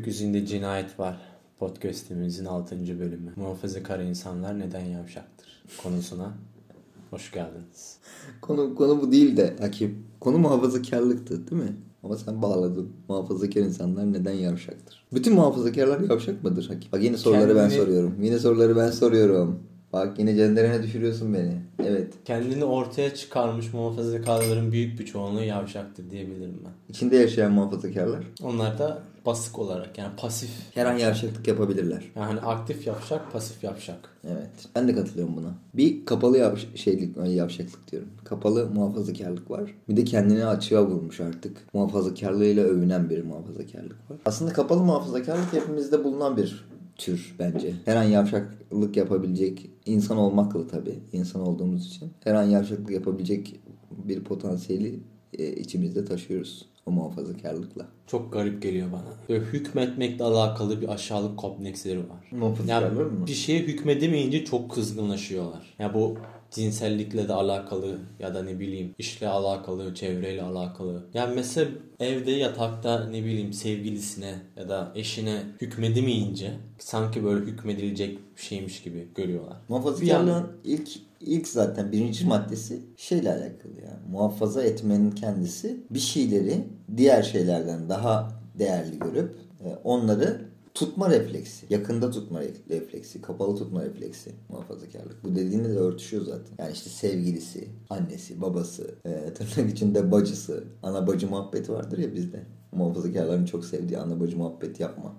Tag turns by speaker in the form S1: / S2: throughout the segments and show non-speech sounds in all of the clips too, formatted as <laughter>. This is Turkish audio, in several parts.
S1: Gökyüzünde Cinayet Var podcastimizin 6. bölümü. Muhafazakar insanlar neden yavşaktır konusuna hoş geldiniz.
S2: Konu, konu bu değil de Hakim. Konu muhafazakarlıktı değil mi? Ama sen bağladın. Muhafazakar insanlar neden yavşaktır? Bütün muhafazakarlar yavşak mıdır Hakim? Bak yine soruları ben
S1: Kendini-
S2: soruyorum. Yine soruları ben soruyorum. Bak yine cenderene düşürüyorsun beni. Evet.
S1: Kendini ortaya çıkarmış muhafazakarların büyük bir çoğunluğu yavşaktır diyebilirim ben.
S2: İçinde yaşayan muhafazakarlar
S1: Onlar da basık olarak yani pasif.
S2: her an yavşaklık yapabilirler.
S1: Yani aktif yavşak, pasif yavşak.
S2: Evet. Ben de katılıyorum buna. Bir kapalı yav şeylik, ay yavşaklık diyorum. Kapalı muhafazakarlık var. Bir de kendini açığa vurmuş artık. Muhafazakarlığıyla övünen bir muhafazakarlık var. Aslında kapalı muhafazakarlık hepimizde bulunan bir tür bence. Her an yavşaklık yapabilecek insan olmakla tabii. insan olduğumuz için. Her an yavşaklık yapabilecek bir potansiyeli e, içimizde taşıyoruz. O muhafazakarlıkla.
S1: Çok garip geliyor bana. Böyle hükmetmekle alakalı bir aşağılık kompleksleri var.
S2: Muhafazakarlar
S1: Yani
S2: mı?
S1: bir şeye hükmedemeyince çok kızgınlaşıyorlar. Ya bu cinsellikle de alakalı ya da ne bileyim işle alakalı, çevreyle alakalı. Yani mesela evde yatakta ne bileyim sevgilisine ya da eşine hükmedemeyince sanki böyle hükmedilecek bir şeymiş gibi görüyorlar.
S2: Muhafazakarlığın ilk ilk zaten birinci maddesi şeyle alakalı yani. Muhafaza etmenin kendisi bir şeyleri diğer şeylerden daha değerli görüp e, onları tutma refleksi. Yakında tutma refleksi. Kapalı tutma refleksi. Muhafazakarlık. Bu dediğinle de örtüşüyor zaten. Yani işte sevgilisi, annesi, babası, e, tırnak içinde bacısı. Ana bacı muhabbeti vardır ya bizde. Muhafazakarların çok sevdiği ana bacı muhabbet yapma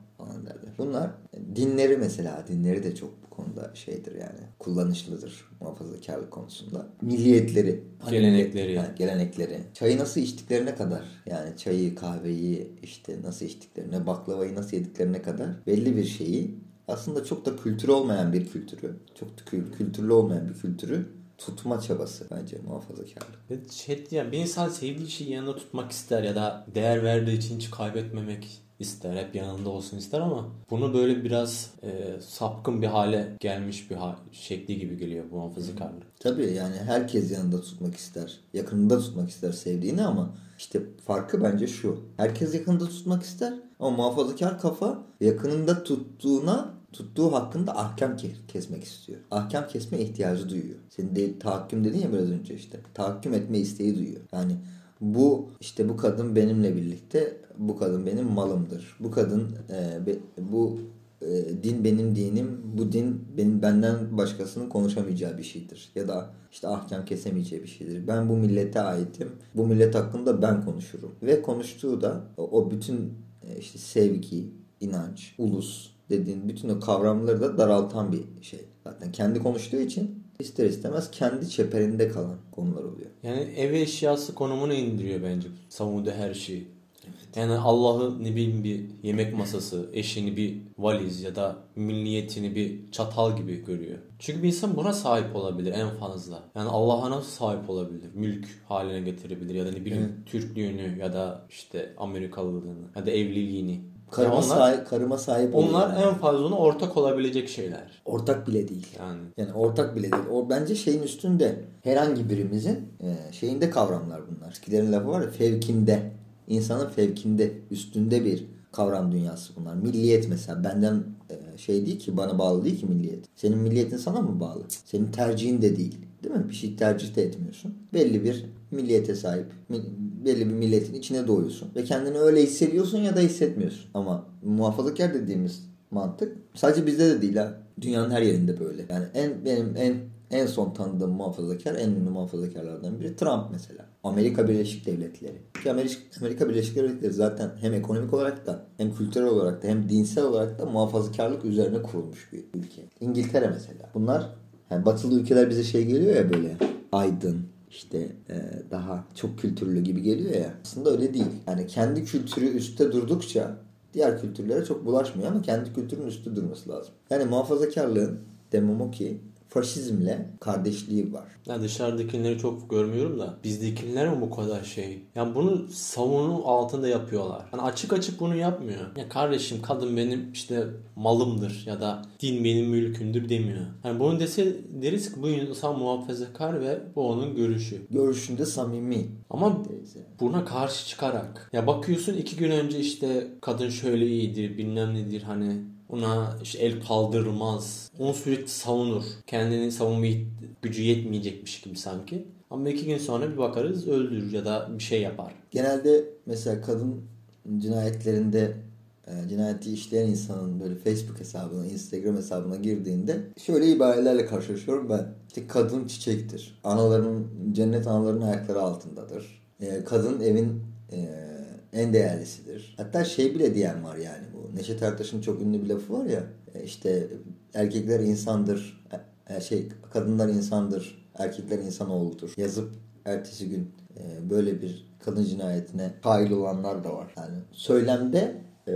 S2: derler. Bunlar dinleri mesela. Dinleri de çok bu konuda şeydir yani. Kullanışlıdır muhafazakarlık konusunda. Milliyetleri.
S1: Gelenekleri.
S2: Ha, gelenekleri. Çayı nasıl içtiklerine kadar yani çayı, kahveyi işte nasıl içtiklerine, baklavayı nasıl yediklerine kadar belli bir şeyi aslında çok da kültürü olmayan bir kültürü, çok da kül- kültürlü olmayan bir kültürü tutma çabası bence muhafazakarlık.
S1: Şey yani bir insan sevdiği şeyi yanında tutmak ister ya da değer verdiği için hiç kaybetmemek ister. Hep yanında olsun ister ama bunu böyle biraz e, sapkın bir hale gelmiş bir ha- şekli gibi geliyor bu muhafazakarlık.
S2: Tabii yani herkes yanında tutmak ister. Yakınında tutmak ister sevdiğini ama işte farkı bence şu. Herkes yakınında tutmak ister ama muhafazakar kafa yakınında tuttuğuna tuttuğu hakkında ahkam ke- kesmek istiyor. Ahkam kesme ihtiyacı duyuyor. Senin de tahakküm dedin ya biraz önce işte. Tahakküm etme isteği duyuyor. Yani bu işte bu kadın benimle birlikte bu kadın benim malımdır. Bu kadın e, be- bu e, din benim dinim, bu din benim benden başkasının konuşamayacağı bir şeydir. Ya da işte ahkam kesemeyeceği bir şeydir. Ben bu millete aitim. Bu millet hakkında ben konuşurum. Ve konuştuğu da o, bütün e, işte sevgi, inanç, ulus dediğin bütün o kavramları da daraltan bir şey. Zaten kendi konuştuğu için ister istemez kendi çeperinde kalan konular oluyor.
S1: Yani ev eşyası konumuna indiriyor bence savunduğu her şeyi. Yani Allah'ı ne bileyim bir yemek masası, eşini bir valiz ya da milliyetini bir çatal gibi görüyor. Çünkü bir insan buna sahip olabilir en fazla. Yani Allah'a nasıl sahip olabilir? Mülk haline getirebilir ya da ne bileyim Türklüğünü ya da işte Amerikalılığını ya da evliliğini.
S2: Karıma,
S1: Yani onlar,
S2: sahip, karıma sahip
S1: onlar
S2: oluyor.
S1: en fazla ona ortak olabilecek şeyler.
S2: Ortak bile değil.
S1: Yani
S2: Yani ortak bile değil. O bence şeyin üstünde herhangi birimizin e, şeyinde kavramlar bunlar. Eskilerin lafı var ya fevkinde. İnsanın fevkinde, üstünde bir kavram dünyası bunlar. Milliyet mesela benden e, şey değil ki bana bağlı değil ki milliyet. Senin milliyetin sana mı bağlı? Senin tercihin de değil. Değil mi? Bir şey tercih de etmiyorsun. Belli bir milliyete sahip. Belli bir milletin içine doğuyorsun. Ve kendini öyle hissediyorsun ya da hissetmiyorsun. Ama muhafazakar dediğimiz mantık sadece bizde de değil ha. Dünyanın her yerinde böyle. Yani en benim en en son tanıdığım muhafazakar, en ünlü muhafazakarlardan biri Trump mesela. Amerika Birleşik Devletleri. Ki Amerika, Amerika Birleşik Devletleri zaten hem ekonomik olarak da hem kültürel olarak da hem dinsel olarak da muhafazakarlık üzerine kurulmuş bir ülke. İngiltere mesela. Bunlar yani batılı ülkeler bize şey geliyor ya böyle aydın, işte e, daha çok kültürlü gibi geliyor ya. Aslında öyle değil. Yani kendi kültürü üstte durdukça diğer kültürlere çok bulaşmıyor ama kendi kültürünün üstte durması lazım. Yani muhafazakarlığın demem o ki faşizmle kardeşliği var.
S1: Ya dışarıdakileri çok görmüyorum da bizdekiler mi bu kadar şey? Yani bunu savunun altında yapıyorlar. Yani açık açık bunu yapmıyor. Ya kardeşim kadın benim işte malımdır ya da din benim mülkümdür demiyor. Yani bunu dese deriz ki bu insan muhafazakar ve bu onun görüşü.
S2: Görüşünde samimi.
S1: Ama buna karşı çıkarak ya bakıyorsun iki gün önce işte kadın şöyle iyidir bilmem nedir hani ona işte el kaldırmaz. Onu sürekli savunur. Kendini savunma gücü yetmeyecekmiş gibi sanki. Ama iki gün sonra bir bakarız öldürür ya da bir şey yapar.
S2: Genelde mesela kadın cinayetlerinde e, cinayeti işleyen insanın böyle Facebook hesabına, Instagram hesabına girdiğinde şöyle ibarelerle karşılaşıyorum ben. İşte kadın çiçektir. Anaların, cennet anaların ayakları altındadır. E, kadın evin e, en değerlisidir. Hatta şey bile diyen var yani. Neşet Ertaş'ın çok ünlü bir lafı var ya. E, işte erkekler insandır. E, şey kadınlar insandır. Erkekler insanoğludur. Yazıp ertesi gün e, böyle bir kadın cinayetine fail olanlar da var. Yani söylemde e,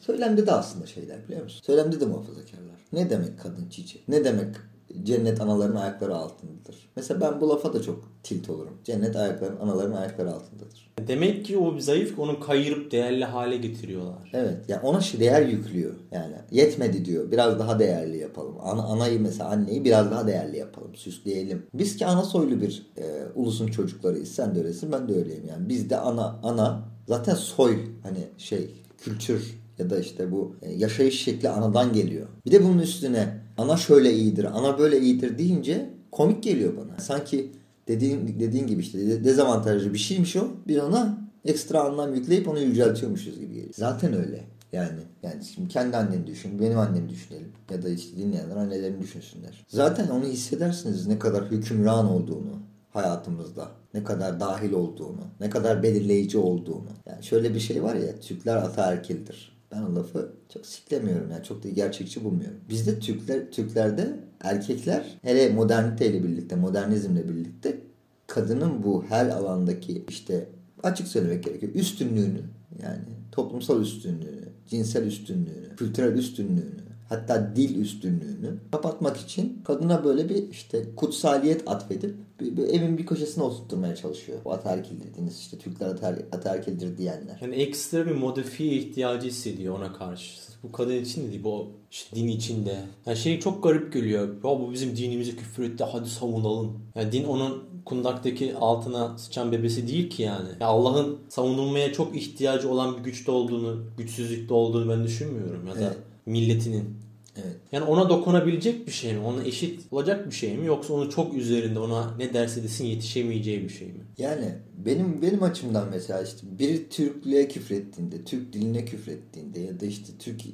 S2: söylemde de aslında şeyler biliyor musun? Söylemde de muhafazakarlar. Ne demek kadın çiçek? Ne demek cennet anaların ayakları altındadır. Mesela ben bu lafa da çok tilt olurum. Cennet ayakların anaların ayakları altındadır.
S1: Demek ki o zayıf onu kayırıp değerli hale getiriyorlar.
S2: Evet. Yani ona şey değer yüklüyor. Yani yetmedi diyor. Biraz daha değerli yapalım. Ana, anayı mesela anneyi biraz daha değerli yapalım. Süsleyelim. Biz ki ana soylu bir e, ulusun çocuklarıyız. Sen de öylesin ben de öyleyim yani. Bizde ana ana zaten soy hani şey kültür ya da işte bu e, yaşayış şekli anadan geliyor. Bir de bunun üstüne ana şöyle iyidir, ana böyle iyidir deyince komik geliyor bana. Sanki dediğin, dediğin gibi işte dezavantajlı bir şeymiş o. Bir ona ekstra anlam yükleyip onu yüceltiyormuşuz gibi geliyor. Zaten öyle. Yani yani şimdi kendi anneni düşün, benim annemi düşünelim ya da işte dinleyenler annelerini düşünsünler. Zaten onu hissedersiniz ne kadar hükümran olduğunu hayatımızda, ne kadar dahil olduğunu, ne kadar belirleyici olduğunu. Yani şöyle bir şey var ya, Türkler ataerkildir. Ben o lafı çok siklemiyorum yani çok da gerçekçi bulmuyorum. Bizde Türkler Türklerde erkekler hele moderniteyle birlikte, modernizmle birlikte kadının bu her alandaki işte açık söylemek gerekiyor üstünlüğünü yani toplumsal üstünlüğünü, cinsel üstünlüğünü, kültürel üstünlüğünü, hatta dil üstünlüğünü kapatmak için kadına böyle bir işte kutsaliyet atfedip evin bir köşesine oturtmaya çalışıyor. Bu ataerkil dediğiniz işte Türkler ater, ataerkildir diyenler.
S1: Yani ekstra bir modifiye ihtiyacı hissediyor ona karşı. Bu kadın için de değil bu işte din içinde. Yani şey çok garip geliyor. Ya bu bizim dinimize küfür etti hadi savunalım. Yani din onun kundaktaki altına sıçan bebesi değil ki yani. yani Allah'ın savunulmaya çok ihtiyacı olan bir güçte olduğunu, güçsüzlükte olduğunu ben düşünmüyorum. Ya da evet. milletinin
S2: Evet.
S1: Yani ona dokunabilecek bir şey mi? Ona eşit olacak bir şey mi? Yoksa onu çok üzerinde ona ne derse desin yetişemeyeceği bir şey mi?
S2: Yani benim benim açımdan mesela işte biri Türklüğe küfrettiğinde, Türk diline küfrettiğinde ya da işte Türk e,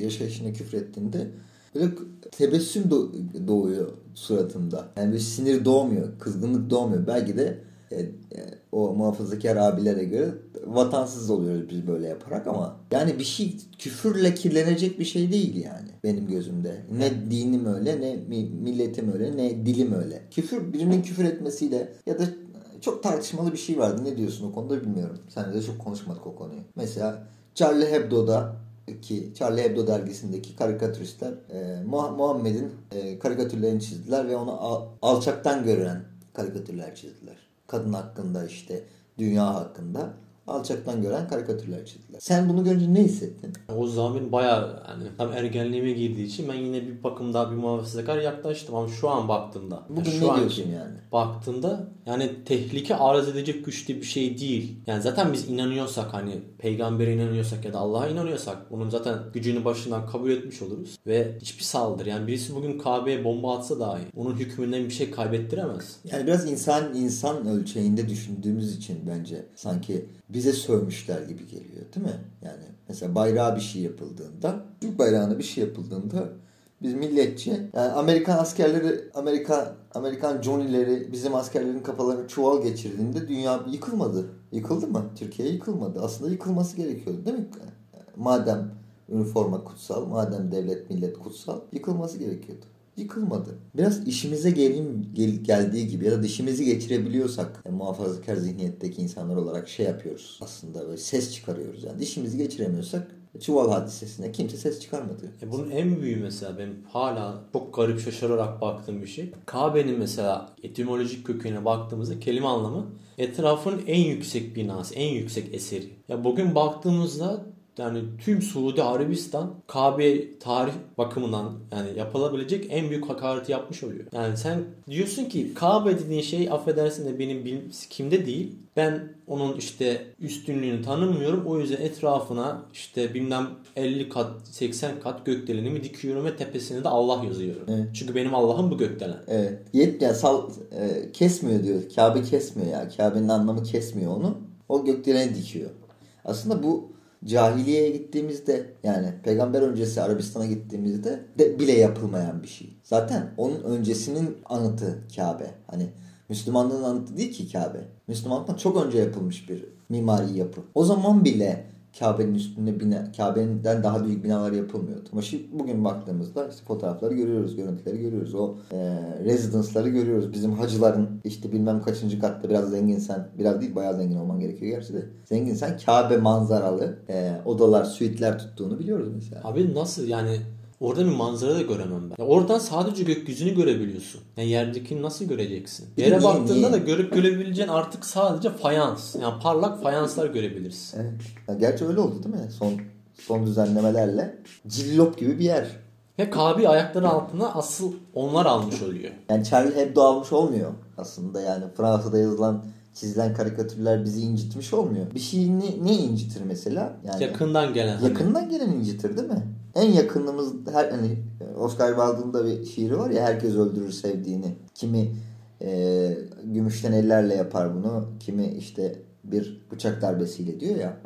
S2: yaşayışına küfrettiğinde böyle tebessüm doğuyor suratımda. Yani bir sinir doğmuyor, kızgınlık doğmuyor. Belki de e, e, o muhafazakar abilere göre vatansız oluyoruz biz böyle yaparak ama yani bir şey küfürle kirlenecek bir şey değil yani benim gözümde. Ne dinim öyle ne milletim öyle ne dilim öyle. Küfür birinin küfür etmesiyle ya da çok tartışmalı bir şey vardı. Ne diyorsun o konuda bilmiyorum. Sen de çok konuşmadık o konuyu. Mesela Charlie Hebdo'da ki Charlie Hebdo dergisindeki karikatüristler e, Muhammed'in e, karikatürlerini çizdiler ve onu al, alçaktan gören karikatürler çizdiler. Kadın hakkında işte dünya hakkında alçaktan gören karikatürler çizdiler. Sen bunu görünce ne hissettin?
S1: O zaman baya yani tam ergenliğime girdiği için ben yine bir bakım daha bir muhafazakar yaklaştım ama şu an baktığımda.
S2: Bugün
S1: şu
S2: ne an diyorsun yani?
S1: Baktığında yani tehlike arz edecek güçlü bir şey değil. Yani zaten biz inanıyorsak hani peygambere inanıyorsak ya da Allah'a inanıyorsak bunun zaten gücünü başından kabul etmiş oluruz. Ve hiçbir saldırı yani birisi bugün Kabe'ye bomba atsa dahi onun hükmünden bir şey kaybettiremez.
S2: Yani biraz insan insan ölçeğinde düşündüğümüz için bence sanki bize sövmüşler gibi geliyor değil mi? Yani mesela bayrağa bir şey yapıldığında, Türk bayrağına bir şey yapıldığında biz milletçi yani Amerikan askerleri Amerika Amerikan Johnny'leri bizim askerlerin kafalarını çuval geçirdiğinde dünya yıkılmadı. Yıkıldı mı? Türkiye yıkılmadı. Aslında yıkılması gerekiyordu değil mi? Madem üniforma kutsal, madem devlet millet kutsal yıkılması gerekiyordu yıkılmadı. Biraz işimize gelin, gel, geldiği gibi ya da dişimizi geçirebiliyorsak yani muhafazakar zihniyetteki insanlar olarak şey yapıyoruz aslında böyle ses çıkarıyoruz yani dişimizi geçiremiyorsak Çuval hadisesine kimse ses çıkarmadı.
S1: E bunun en büyüğü mesela benim hala çok garip şaşırarak baktığım bir şey. Kabe'nin mesela etimolojik kökenine baktığımızda kelime anlamı etrafın en yüksek binası, en yüksek eseri. Ya bugün baktığımızda yani tüm Suudi Arabistan Kabe tarih bakımından yani yapılabilecek en büyük hakareti yapmış oluyor. Yani sen diyorsun ki Kabe dediğin şey affedersin de benim bil- kimde değil. Ben onun işte üstünlüğünü tanımıyorum. O yüzden etrafına işte bilmem 50 kat 80 kat gökdelenimi dikiyorum ve tepesine de Allah yazıyorum.
S2: Evet.
S1: Çünkü benim Allah'ım bu gökdelen.
S2: Evet. Yet, yani sal, e, kesmiyor diyor. Kabe kesmiyor ya. Kabe'nin anlamı kesmiyor onu. O gökdeleni dikiyor. Aslında bu cahiliyeye gittiğimizde yani peygamber öncesi Arabistan'a gittiğimizde de bile yapılmayan bir şey. Zaten onun öncesinin anıtı Kabe. Hani Müslümanlığın anıtı değil ki Kabe. Müslümanlıktan çok önce yapılmış bir mimari yapı. O zaman bile Kabe'nin üstünde bina, Kabe'den daha büyük binalar yapılmıyordu. Ama şimdi bugün baktığımızda işte fotoğrafları görüyoruz, görüntüleri görüyoruz. O e, residence'ları görüyoruz. Bizim hacıların işte bilmem kaçıncı katta biraz zenginsen, biraz değil bayağı zengin olman gerekiyor gerçi de. Zenginsen Kabe manzaralı e, odalar, suitler tuttuğunu biliyoruz mesela.
S1: Abi nasıl yani orada bir manzara da göremem ben. Ya oradan sadece gökyüzünü görebiliyorsun. Yani yerdekini nasıl göreceksin? Yere
S2: niye-
S1: baktığında
S2: niye?
S1: da görüp görebileceğin artık sadece fayans. Yani parlak fayanslar görebilirsin.
S2: Evet. Ya gerçi öyle oldu değil mi? Son son düzenlemelerle cillop gibi bir yer.
S1: Ve Kabe'yi ayakları altına asıl onlar almış oluyor.
S2: Yani Charlie Hebdo almış olmuyor aslında yani Fransa'da yazılan çizilen karikatürler bizi incitmiş olmuyor. Bir şeyi ne, ne incitir mesela? Yani
S1: Yakından gelen. hani.
S2: yakından gelen incitir değil mi? En yakınımız her hani Oscar Wilde'ın da bir şiiri var ya herkes öldürür sevdiğini. Kimi e, gümüşten ellerle yapar bunu. Kimi işte bir bıçak darbesiyle diyor ya.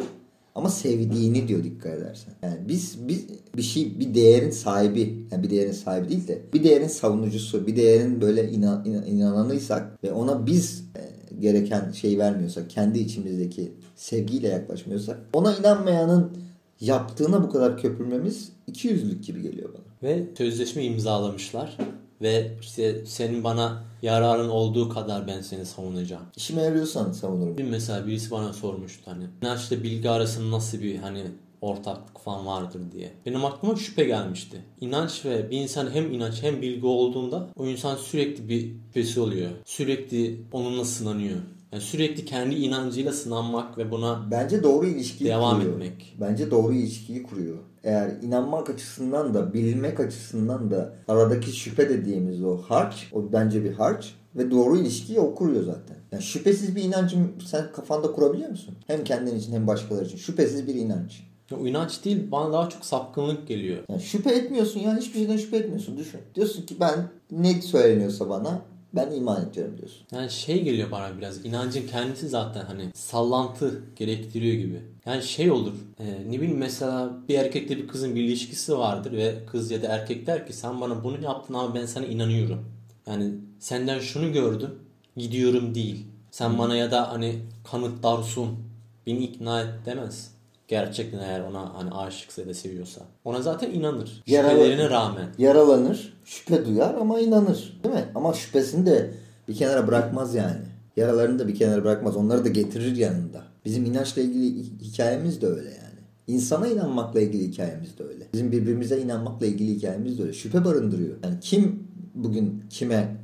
S2: Ama sevdiğini diyor dikkat edersen. Yani biz biz bir şey bir değerin sahibi yani bir değerin sahibi değil de bir değerin savunucusu, bir değerin böyle inan, inan- inananıysak ve ona biz e, gereken şey vermiyorsak, kendi içimizdeki sevgiyle yaklaşmıyorsak ona inanmayanın yaptığına bu kadar köpürmemiz iki yüzlülük gibi geliyor bana.
S1: Ve sözleşme imzalamışlar. Ve işte senin bana yararın olduğu kadar ben seni savunacağım.
S2: İşime yarıyorsan savunurum.
S1: Bir mesela birisi bana sormuştu hani inançla bilgi arasında nasıl bir hani ortaklık falan vardır diye. Benim aklıma şüphe gelmişti. İnanç ve bir insan hem inanç hem bilgi olduğunda o insan sürekli bir şüphesi oluyor. Sürekli onunla sınanıyor. Yani sürekli kendi inancıyla sınanmak ve buna
S2: Bence doğru ilişkiyi
S1: Devam
S2: kuruyor.
S1: etmek.
S2: Bence doğru ilişkiyi kuruyor. Eğer inanmak açısından da bilmek açısından da aradaki şüphe dediğimiz o harç, o bence bir harç ve doğru ilişkiyi o kuruyor zaten. Yani şüphesiz bir inancın sen kafanda kurabiliyor musun? Hem kendin için hem başkaları için. Şüphesiz bir inanç.
S1: O inanç değil bana daha çok sapkınlık geliyor.
S2: Yani şüphe etmiyorsun ya hiçbir şeyden şüphe etmiyorsun. Düşün. Diyorsun ki ben ne söyleniyorsa bana ben iman ediyorum diyorsun.
S1: Yani şey geliyor bana biraz inancın kendisi zaten hani sallantı gerektiriyor gibi. Yani şey olur e, ne bileyim mesela bir erkekle bir kızın bir ilişkisi vardır ve kız ya da erkek der ki sen bana bunu yaptın ama ben sana inanıyorum. Yani senden şunu gördüm gidiyorum değil. Sen bana ya da hani kanıtlar sun beni ikna et demez. Gerçekten eğer ona hani aşıksa ya da seviyorsa. Ona zaten inanır. Şüphelerine rağmen.
S2: Yaralanır, şüphe duyar ama inanır. Değil mi? Ama şüphesini de bir kenara bırakmaz yani. Yaralarını da bir kenara bırakmaz. Onları da getirir yanında. Bizim inançla ilgili hikayemiz de öyle yani. İnsana inanmakla ilgili hikayemiz de öyle. Bizim birbirimize inanmakla ilgili hikayemiz de öyle. Şüphe barındırıyor. Yani kim bugün kime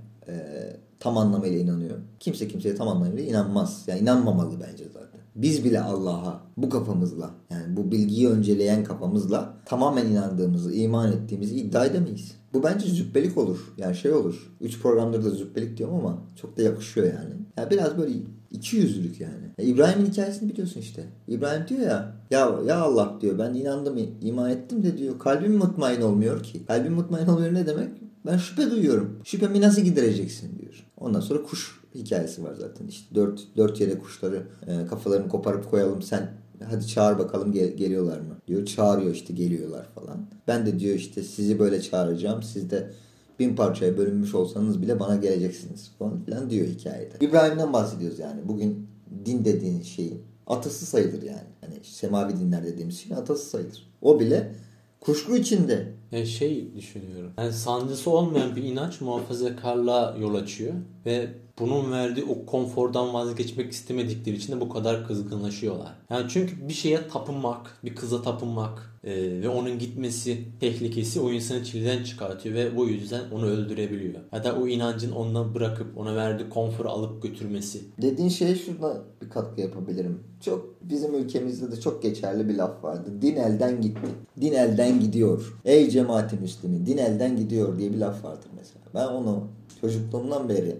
S2: tam anlamıyla inanıyor? Kimse kimseye tam anlamıyla inanmaz. Yani inanmamalı bence zaten. Biz bile Allah'a bu kafamızla yani bu bilgiyi önceleyen kafamızla tamamen inandığımızı, iman ettiğimizi iddia edemeyiz. Bu bence züppelik olur. Yani şey olur. Üç programdır da züppelik diyorum ama çok da yakışıyor yani. Ya biraz böyle iki yüzlülük yani. Ya İbrahim'in hikayesini biliyorsun işte. İbrahim diyor ya ya ya Allah diyor ben inandım iman ettim de diyor kalbim mutmain olmuyor ki. Kalbim mutmain olmuyor ne demek? Ben şüphe duyuyorum. Şüphemi nasıl gidereceksin diyor. Ondan sonra kuş hikayesi var zaten. İşte dört, dört yere kuşları e, kafalarını koparıp koyalım sen hadi çağır bakalım gel- geliyorlar mı diyor. Çağırıyor işte geliyorlar falan. Ben de diyor işte sizi böyle çağıracağım. Siz de bin parçaya bölünmüş olsanız bile bana geleceksiniz falan filan diyor hikayede. İbrahim'den bahsediyoruz yani. Bugün din dediğin şeyin atası sayılır yani. Hani semavi dinler dediğimiz şeyin atası sayılır. O bile kuşku içinde.
S1: Yani şey düşünüyorum. Yani sancısı olmayan bir inanç muhafazakarlığa yol açıyor ve bunun verdiği o konfordan vazgeçmek istemedikleri için de bu kadar kızgınlaşıyorlar. Yani çünkü bir şeye tapınmak, bir kıza tapınmak, Ee, ve onun gitmesi tehlikesi o insanı çileden çıkartıyor ve bu yüzden onu öldürebiliyor. Da o inancın ondan bırakıp ona verdiği konforu alıp götürmesi.
S2: Dediğin şeye şurada bir katkı yapabilirim. Çok bizim ülkemizde de çok geçerli bir laf vardı. Din elden gitti. Din elden gidiyor. Ey cemaati müslimi din elden gidiyor diye bir laf vardır mesela. Ben onu çocukluğumdan beri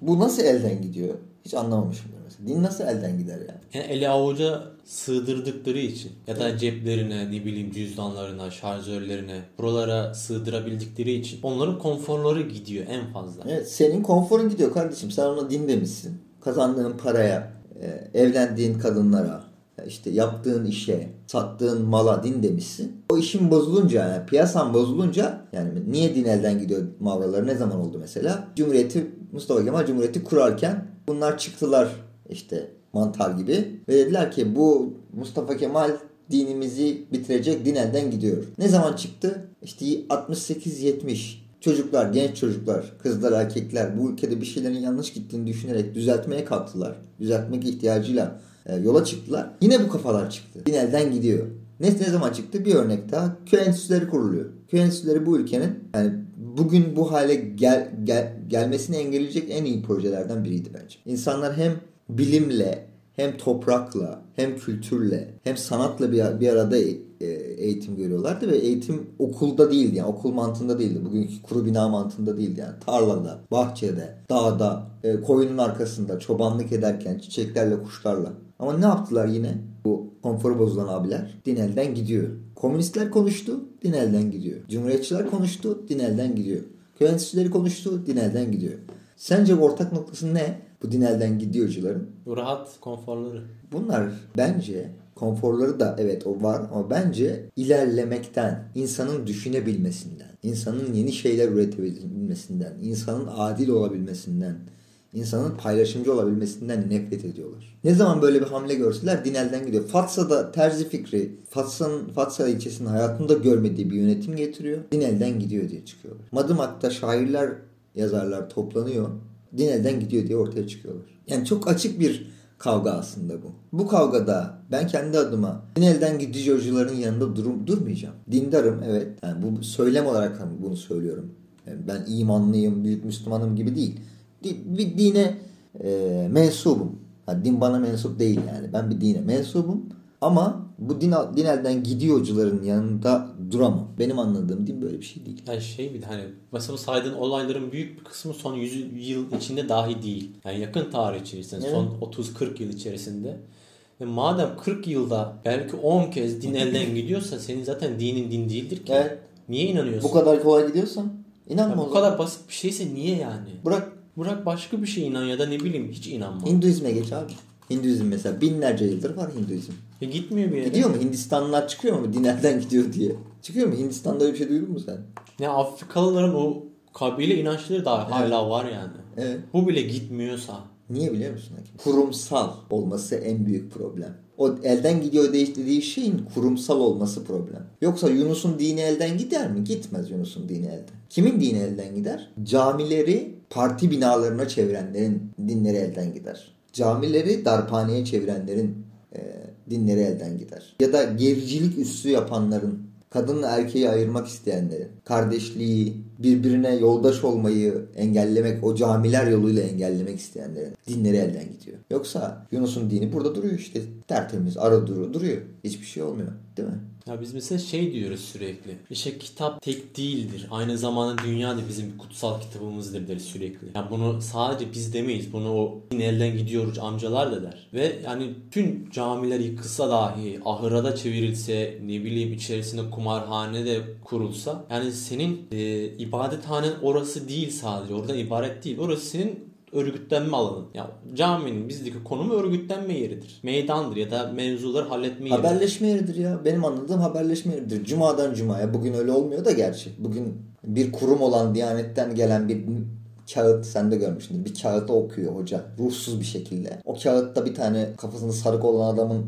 S2: bu nasıl elden gidiyor hiç anlamamışımdır mesela. Din nasıl elden gider ya?
S1: Yani eli avuca sığdırdıkları için ya da ceplerine ne bileyim cüzdanlarına, şarjörlerine buralara sığdırabildikleri için onların konforları gidiyor en fazla.
S2: Evet senin konforun gidiyor kardeşim. Sen ona din demişsin. Kazandığın paraya, e, evlendiğin kadınlara, işte yaptığın işe, sattığın mala din demişsin. O işin bozulunca yani piyasan bozulunca yani niye din elden gidiyor mavraları ne zaman oldu mesela? Cumhuriyeti Mustafa Kemal Cumhuriyeti kurarken bunlar çıktılar işte mantar gibi ve dediler ki bu Mustafa Kemal dinimizi bitirecek din elden gidiyor. Ne zaman çıktı? İşte 68-70 çocuklar, genç çocuklar, kızlar, erkekler bu ülkede bir şeylerin yanlış gittiğini düşünerek düzeltmeye kalktılar. Düzeltmek ihtiyacıyla e, yola çıktılar. Yine bu kafalar çıktı. Din elden gidiyor. Ne, ne zaman çıktı? Bir örnek daha. Köy enstitüleri kuruluyor. Köy enstitüleri bu ülkenin yani bugün bu hale gel, gel, gelmesini engelleyecek en iyi projelerden biriydi bence. İnsanlar hem bilimle hem toprakla hem kültürle hem sanatla bir, bir arada e, eğitim görüyorlardı ve eğitim okulda değildi yani okul mantığında değildi. Bugünkü kuru bina mantığında değildi yani. Tarlada, bahçede, dağda, e, koyunun arkasında çobanlık ederken çiçeklerle, kuşlarla. Ama ne yaptılar yine? Bu konforu bozulan abiler din elden gidiyor. Komünistler konuştu, din elden gidiyor. Cumhuriyetçiler konuştu, din elden gidiyor. Köy enstitüleri konuştu, din elden gidiyor. Sence ortak noktası ne? Bu din elden gidiyorcuların.
S1: Rahat konforları.
S2: Bunlar bence konforları da evet o var ama bence ilerlemekten, insanın düşünebilmesinden, insanın yeni şeyler üretebilmesinden, insanın adil olabilmesinden, insanın paylaşımcı olabilmesinden nefret ediyorlar. Ne zaman böyle bir hamle görseler dinelden gidiyor. Fatsa'da terzi fikri, Fatsa'nın Fatsa ilçesinin hayatında görmediği bir yönetim getiriyor. Dinelden gidiyor diye çıkıyorlar. Madımak'ta şairler, yazarlar toplanıyor. Dinelden gidiyor diye ortaya çıkıyorlar. Yani çok açık bir kavga aslında bu. Bu kavgada ben kendi adıma din elden gidici hocaların yanında durum, durmayacağım. Dindarım evet. Yani bu söylem olarak bunu söylüyorum. Yani ben imanlıyım, büyük Müslümanım gibi değil. Bir dine e, mensubum. Yani din bana mensup değil yani. Ben bir dine mensubum. Ama bu din, din elden gidiyorcuların yanında duramam. Benim anladığım din böyle bir şey değil.
S1: Yani şey bir de hani mesela saydığın olayların büyük bir kısmı son 100 yıl içinde dahi değil. Yani yakın tarih içerisinde evet. son 30-40 yıl içerisinde. Ve madem 40 yılda belki 10 kez din elden <laughs> gidiyorsa senin zaten dinin din değildir ki. Evet. Niye inanıyorsun?
S2: Bu kadar kolay gidiyorsan inanma
S1: ya
S2: Bu
S1: kadar basit bir şeyse niye yani?
S2: Bırak.
S1: Bırak başka bir şey inan ya da ne bileyim hiç inanma.
S2: Hinduizme geç abi. Hinduizm mesela binlerce yıldır var Hinduizm.
S1: E gitmiyor bir yere.
S2: Gidiyor mu? Hindistanlılar çıkıyor mu? Dinlerden gidiyor diye. Çıkıyor mu? Hindistan'da öyle bir şey duydun mu sen?
S1: Ya Afrikalıların o kabile inançları da evet. hala var yani.
S2: Evet.
S1: Bu bile gitmiyorsa.
S2: Niye biliyor musun? Kurumsal olması en büyük problem. O elden gidiyor dediği şeyin kurumsal olması problem. Yoksa Yunus'un dini elden gider mi? Gitmez Yunus'un dini elden. Kimin dini elden gider? Camileri parti binalarına çevirenlerin dinleri elden gider camileri darphaneye çevirenlerin e, dinleri elden gider. Ya da gericilik üssü yapanların, kadınla erkeği ayırmak isteyenlerin, kardeşliği, birbirine yoldaş olmayı engellemek, o camiler yoluyla engellemek isteyenlerin dinleri elden gidiyor. Yoksa Yunus'un dini burada duruyor işte. Tertemiz, ara duru duruyor. Hiçbir şey olmuyor. Değil mi?
S1: Ya biz mesela şey diyoruz sürekli. İşte kitap tek değildir. Aynı zamanda dünya da bizim kutsal kitabımızdır deriz sürekli. Yani bunu sadece biz demeyiz. Bunu o elden gidiyor amcalar da der. Ve yani tüm camiler yıkılsa dahi ahıra da çevrilse ne bileyim içerisinde kumarhane de kurulsa yani senin e, ibadethanen orası değil sadece. Oradan ibaret değil. Orası senin örgütlenme alanı. Ya caminin bizdeki konumu örgütlenme yeridir. Meydandır ya da mevzuları halletme
S2: yeridir. Haberleşme yeridir ya. Benim anladığım haberleşme yeridir. Cumadan cumaya. Bugün öyle olmuyor da gerçi. Bugün bir kurum olan Diyanet'ten gelen bir kağıt sen de görmüşsündür. Bir kağıt okuyor hoca. Ruhsuz bir şekilde. O kağıtta bir tane kafasında sarık olan adamın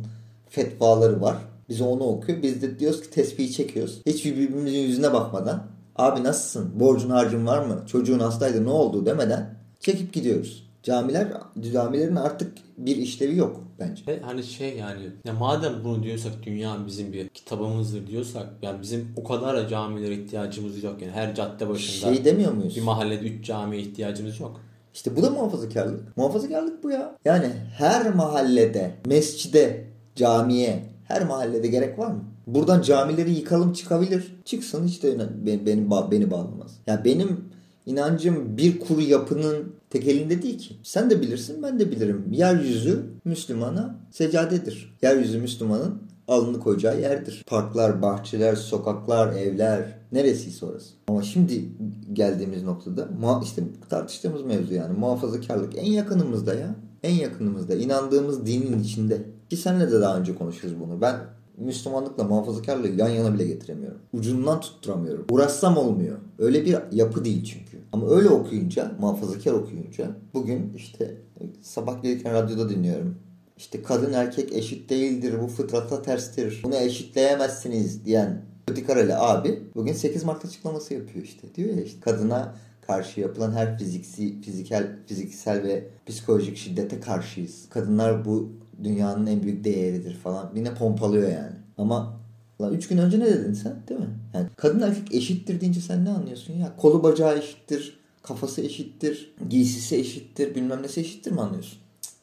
S2: fetvaları var. Biz onu okuyor. Biz de diyoruz ki tespihi çekiyoruz. Hiç birbirimizin yüzüne bakmadan Abi nasılsın? Borcun harcın var mı? Çocuğun hastaydı ne oldu demeden çekip gidiyoruz. Camiler, camilerin artık bir işlevi yok bence.
S1: Ve hani şey yani ya madem bunu diyorsak dünya bizim bir kitabımızdır diyorsak yani bizim o kadar da camilere ihtiyacımız yok yani her cadde başında
S2: Şey demiyor muyuz?
S1: bir mahallede 3 camiye ihtiyacımız yok.
S2: İşte bu da muhafazakarlık. Muhafazakarlık bu ya. Yani her mahallede, mescide, camiye, her mahallede gerek var mı? Buradan camileri yıkalım çıkabilir. Çıksın hiç de beni, beni, beni bağlamaz. Ya benim inancım bir kuru yapının tek elinde değil ki. Sen de bilirsin ben de bilirim. Yeryüzü Müslümana seccadedir. Yeryüzü Müslümanın alnını koyacağı yerdir. Parklar, bahçeler, sokaklar, evler neresiyse orası. Ama şimdi geldiğimiz noktada işte tartıştığımız mevzu yani muhafazakarlık en yakınımızda ya. En yakınımızda. inandığımız dinin içinde. Ki seninle de daha önce konuşuruz bunu. Ben Müslümanlıkla muhafazakarlığı yan yana bile getiremiyorum. Ucundan tutturamıyorum. Uğraşsam olmuyor. Öyle bir yapı değil çünkü. Ama öyle okuyunca, muhafazakar okuyunca bugün işte sabah gelirken radyoda dinliyorum. İşte kadın erkek eşit değildir, bu fıtrata terstir, bunu eşitleyemezsiniz diyen Ötikareli abi bugün 8 Mart açıklaması yapıyor işte. Diyor ya işte kadına karşı yapılan her fiziksi, fiziksel, fiziksel ve psikolojik şiddete karşıyız. Kadınlar bu dünyanın en büyük değeridir falan. Yine pompalıyor yani. Ama Lan üç gün önce ne dedin sen değil mi? Yani kadın erkek eşittir deyince sen ne anlıyorsun ya? Kolu bacağı eşittir, kafası eşittir, giysisi eşittir, bilmem nesi eşittir mi anlıyorsun?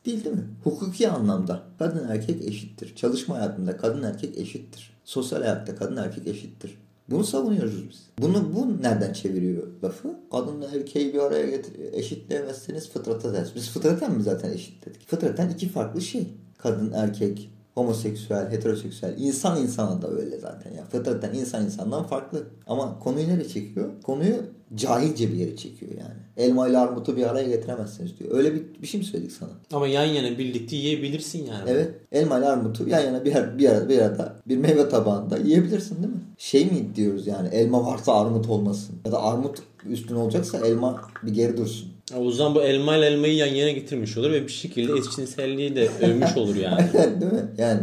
S2: Değil değil mi? Hukuki anlamda kadın erkek eşittir. Çalışma hayatında kadın erkek eşittir. Sosyal hayatta kadın erkek eşittir. Bunu savunuyoruz biz. Bunu bu nereden çeviriyor lafı? Kadınla erkeği bir araya getir eşitleyemezseniz fıtrata ters. Biz fıtraten mi zaten eşitledik? Fıtraten iki farklı şey. Kadın erkek homoseksüel, heteroseksüel. insan insana da öyle zaten ya. Fıtraten insan insandan farklı. Ama konuyu nereye çekiyor? Konuyu cahilce bir yere çekiyor yani. Elma ile armutu bir araya getiremezsiniz diyor. Öyle bir, bir şey mi söyledik sana?
S1: Ama yan yana birlikte yiyebilirsin yani.
S2: Evet. Elma ile armutu yan yana bir, bir, arada, bir arada bir meyve tabağında yiyebilirsin değil mi? Şey mi diyoruz yani elma varsa armut olmasın. Ya da armut üstün olacaksa elma bir geri dursun.
S1: O zaman bu elma ile elmayı yan yana getirmiş olur ve bir şekilde eşcinselliği de övmüş olur yani. <laughs>
S2: Değil mi? Yani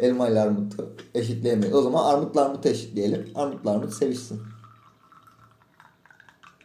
S2: elma ile armutu eşitleyemeyiz. O zaman armutla armutu eşitleyelim. Armutla armut sevişsin.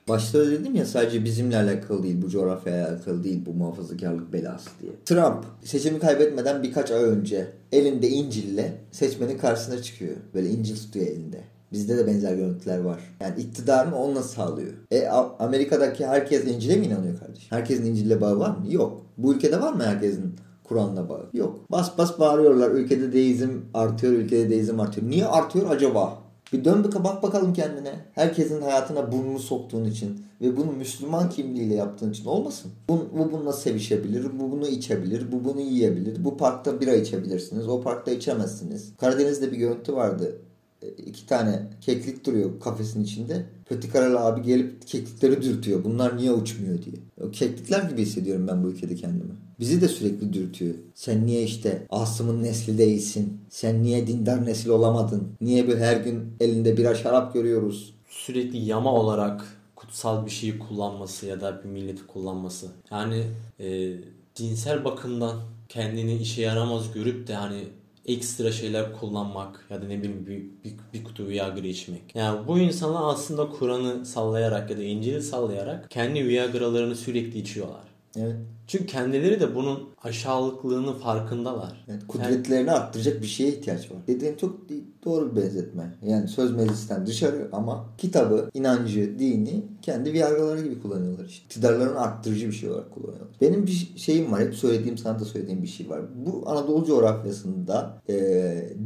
S2: Başta da dedim ya sadece bizimle alakalı değil, bu coğrafyaya alakalı değil, bu muhafazakarlık belası diye. Trump seçimi kaybetmeden birkaç ay önce elinde İncil'le seçmenin karşısına çıkıyor. Böyle İncil tutuyor elinde. Bizde de benzer görüntüler var. Yani iktidarını onunla sağlıyor. E Amerika'daki herkes İncil'e mi inanıyor kardeşim? Herkesin İncil'le bağı var mı? Yok. Bu ülkede var mı herkesin Kur'an'la bağı? Yok. Bas bas bağırıyorlar. Ülkede deizm artıyor, ülkede deizm artıyor. Niye artıyor acaba? Bir dön bir bak bakalım kendine. Herkesin hayatına burnunu soktuğun için ve bunu Müslüman kimliğiyle yaptığın için olmasın. Bu, bu bununla sevişebilir, bu bunu içebilir, bu bunu yiyebilir. Bu parkta bira içebilirsiniz, o parkta içemezsiniz. Karadeniz'de bir görüntü vardı. E, iki tane keklik duruyor kafesin içinde. Pötikaralı abi gelip keklikleri dürtüyor. Bunlar niye uçmuyor diye. O keklikler gibi hissediyorum ben bu ülkede kendimi. Bizi de sürekli dürtüyor. Sen niye işte Asım'ın nesli değilsin? Sen niye dindar nesil olamadın? Niye bir her gün elinde bira şarap görüyoruz?
S1: Sürekli yama olarak kutsal bir şeyi kullanması ya da bir milleti kullanması. Yani e, cinsel bakımdan kendini işe yaramaz görüp de hani ekstra şeyler kullanmak ya da ne bileyim bir, bir, bir kutu Viagra içmek. Yani bu insanlar aslında Kur'an'ı sallayarak ya da İncil'i sallayarak kendi Viagra'larını sürekli içiyorlar.
S2: Evet.
S1: Çünkü kendileri de bunun aşağılıklığının farkındalar.
S2: Evet, kudretlerini arttıracak bir şeye ihtiyaç var. Dediğin çok doğru bir benzetme. Yani söz meclisten dışarı ama kitabı, inancı, dini kendi viagraları gibi kullanıyorlar işte. İktidarlarını arttırıcı bir şey olarak kullanıyorlar. Benim bir şeyim var. Hep söylediğim, sana da söylediğim bir şey var. Bu Anadolu coğrafyasında e,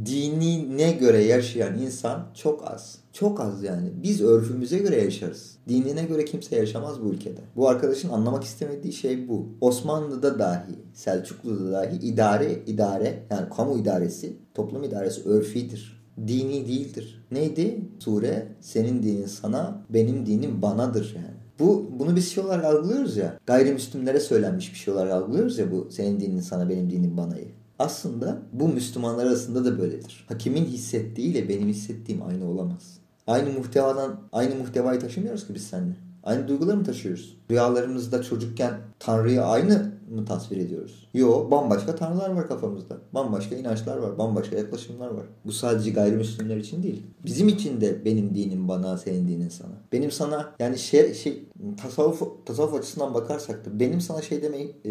S2: dinine göre yaşayan insan çok az. Çok az yani. Biz örfümüze göre yaşarız. Dinine göre kimse yaşamaz bu ülkede. Bu arkadaşın anlamak istemediği şey bu. Osmanlı'da dahi, Selçuklu'da dahi idare, idare yani kamu idaresi, toplum idaresi örfidir. Dini değildir. Neydi? Sure senin dinin sana, benim dinim banadır yani. Bu bunu biz şey olarak algılıyoruz ya. Gayrimüslimlere söylenmiş bir şey olarak algılıyoruz ya bu senin dinin sana, benim dinim banayı. Aslında bu Müslümanlar arasında da böyledir. Hakimin hissettiği ile benim hissettiğim aynı olamaz. Aynı muhtevadan aynı muhtevayı taşımıyoruz ki biz seninle. Aynı duyguları mı taşıyoruz? Rüyalarımızda çocukken Tanrı'yı aynı mı tasvir ediyoruz? Yo bambaşka tanrılar var kafamızda. Bambaşka inançlar var. Bambaşka yaklaşımlar var. Bu sadece gayrimüslimler için değil. Bizim için de benim dinim bana, senin dinin sana. Benim sana yani şey, şey tasavvuf, tasavvuf açısından bakarsak da benim sana şey demeyi e,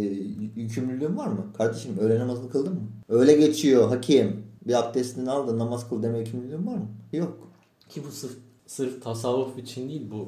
S2: yükümlülüğüm var mı? Kardeşim öğle namazını kıldın mı? Öyle geçiyor hakim. Bir abdestini al da namaz kıl deme yükümlülüğüm var mı? Yok.
S1: Ki bu sırf, sırf tasavvuf için değil bu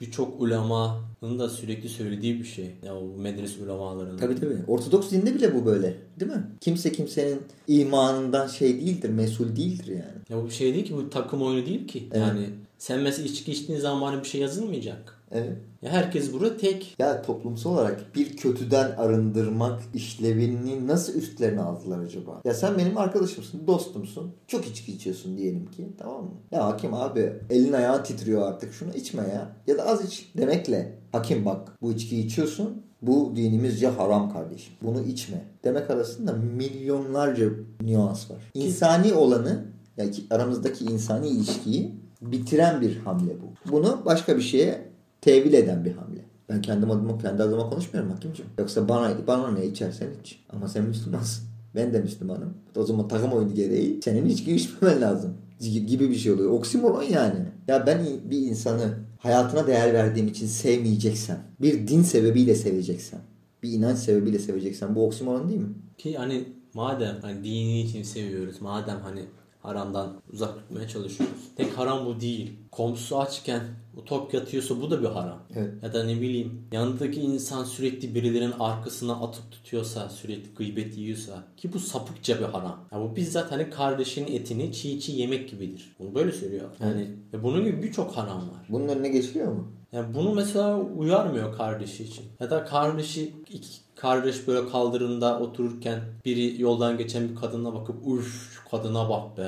S1: birçok ulemanın da sürekli söylediği bir şey. Ya bu medrese ulemalarının.
S2: Tabii tabii. Ortodoks dinde bile bu böyle. Değil mi? Kimse kimsenin imanından şey değildir, mesul değildir yani.
S1: Ya bu bir şey değil ki bu takım oyunu değil ki.
S2: Evet.
S1: Yani sen mesela içki içtiğin zaman bir şey yazılmayacak.
S2: Evet.
S1: Ya herkes burada tek.
S2: Ya toplumsal olarak bir kötüden arındırmak işlevini nasıl üstlerine aldılar acaba? Ya sen benim arkadaşımsın, dostumsun. Çok içki içiyorsun diyelim ki. Tamam mı? Ya hakim abi elin ayağın titriyor artık. Şunu içme ya. Ya da az iç demekle. Hakim bak bu içkiyi içiyorsun. Bu dinimizce haram kardeşim. Bunu içme. Demek arasında milyonlarca nüans var. İnsani olanı yani ki aramızdaki insani ilişkiyi bitiren bir hamle bu. Bunu başka bir şeye tevil eden bir hamle. Ben kendim adıma kendi adıma konuşmuyorum hakimciğim. Yoksa bana bana ne içersen iç. Ama sen Müslümansın. Ben de Müslümanım. O zaman takım oyunu gereği senin içki içmemen lazım. Gibi bir şey oluyor. Oksimoron yani. Ya ben bir insanı hayatına değer verdiğim için sevmeyeceksem, bir din sebebiyle seveceksen, bir inanç sebebiyle seveceksen bu oksimoron değil mi?
S1: Ki hani madem hani dini için seviyoruz. Madem hani haramdan uzak tutmaya çalışıyoruz. Tek haram bu değil. Komşusu açken o top yatıyorsa bu da bir haram.
S2: Evet.
S1: Ya da ne bileyim yanındaki insan sürekli birilerinin arkasına atıp tutuyorsa, sürekli gıybet yiyorsa ki bu sapıkça bir haram. Ya bu bizzat hani kardeşinin etini çiğ çiğ yemek gibidir. Bunu böyle söylüyor. Yani ve bunun gibi birçok haram var.
S2: Bunun önüne geçiliyor mu?
S1: Yani bunu mesela uyarmıyor kardeşi için. Ya da kardeşi iki kardeş böyle kaldırımda otururken biri yoldan geçen bir kadına bakıp uf kadına bak be.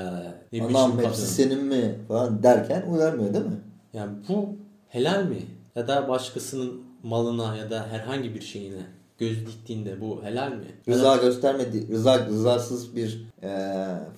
S1: Ne
S2: Anam
S1: biçim
S2: hepsi
S1: kadın.
S2: senin mi falan derken uyarmıyor değil mi?
S1: Yani bu helal mi? Ya da başkasının malına ya da herhangi bir şeyine göz diktiğinde bu helal mi?
S2: Rıza göstermedi, rıza rızasız bir e,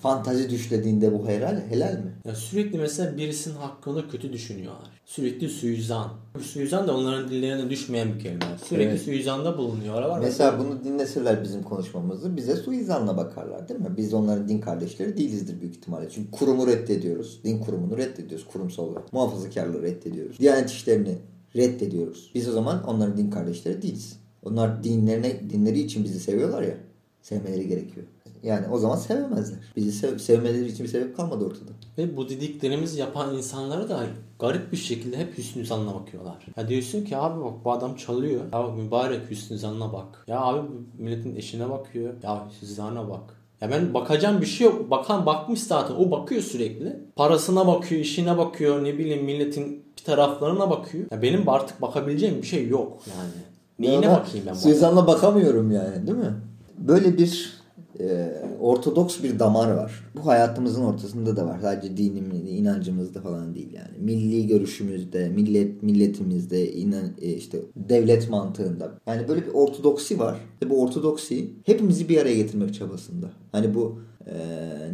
S2: fantazi düşlediğinde bu helal helal mi?
S1: Ya sürekli mesela birisinin hakkında kötü düşünüyorlar. Sürekli suizan. Suizan da onların dillerine düşmeyen bir kelime. Sürekli
S2: Evet.
S1: suizanda bulunuyorlar. Var?
S2: Mesela bunu dinleseler bizim konuşmamızı bize suizanla bakarlar değil mi? Biz onların din kardeşleri değilizdir büyük ihtimalle. Çünkü kurumu reddediyoruz. Din kurumunu reddediyoruz kurumsal olarak. Muhafazakarlığı reddediyoruz. Diyanet işlerini reddediyoruz. Biz o zaman onların din kardeşleri değiliz. Onlar dinlerine dinleri için bizi seviyorlar ya. Sevmeleri gerekiyor. Yani o zaman sevemezler. Bizi sev- sevmeleri için bir sebep kalmadı ortada.
S1: Ve bu dediklerimizi yapan insanlara da garip bir şekilde hep hüsnü zanla bakıyorlar. Ya diyorsun ki abi bak bu adam çalıyor. Ya mübarek hüsnü zanına bak. Ya abi milletin eşine bakıyor. Ya hüsnü zanına bak. Ya ben bakacağım bir şey yok. Bakan bakmış zaten. O bakıyor sürekli. Parasına bakıyor, işine bakıyor, ne bileyim milletin bir taraflarına bakıyor. Ya benim artık bakabileceğim bir şey yok yani. Neyine
S2: Ona
S1: bakayım ben bu
S2: Suizanla bakamıyorum yani değil mi? Böyle bir e, ortodoks bir damar var. Bu hayatımızın ortasında da var. Sadece dinimizde, inancımızda falan değil yani. Milli görüşümüzde, millet milletimizde, inan, e, işte devlet mantığında. Yani böyle bir ortodoksi var. Ve bu ortodoksi hepimizi bir araya getirmek çabasında. Hani bu e,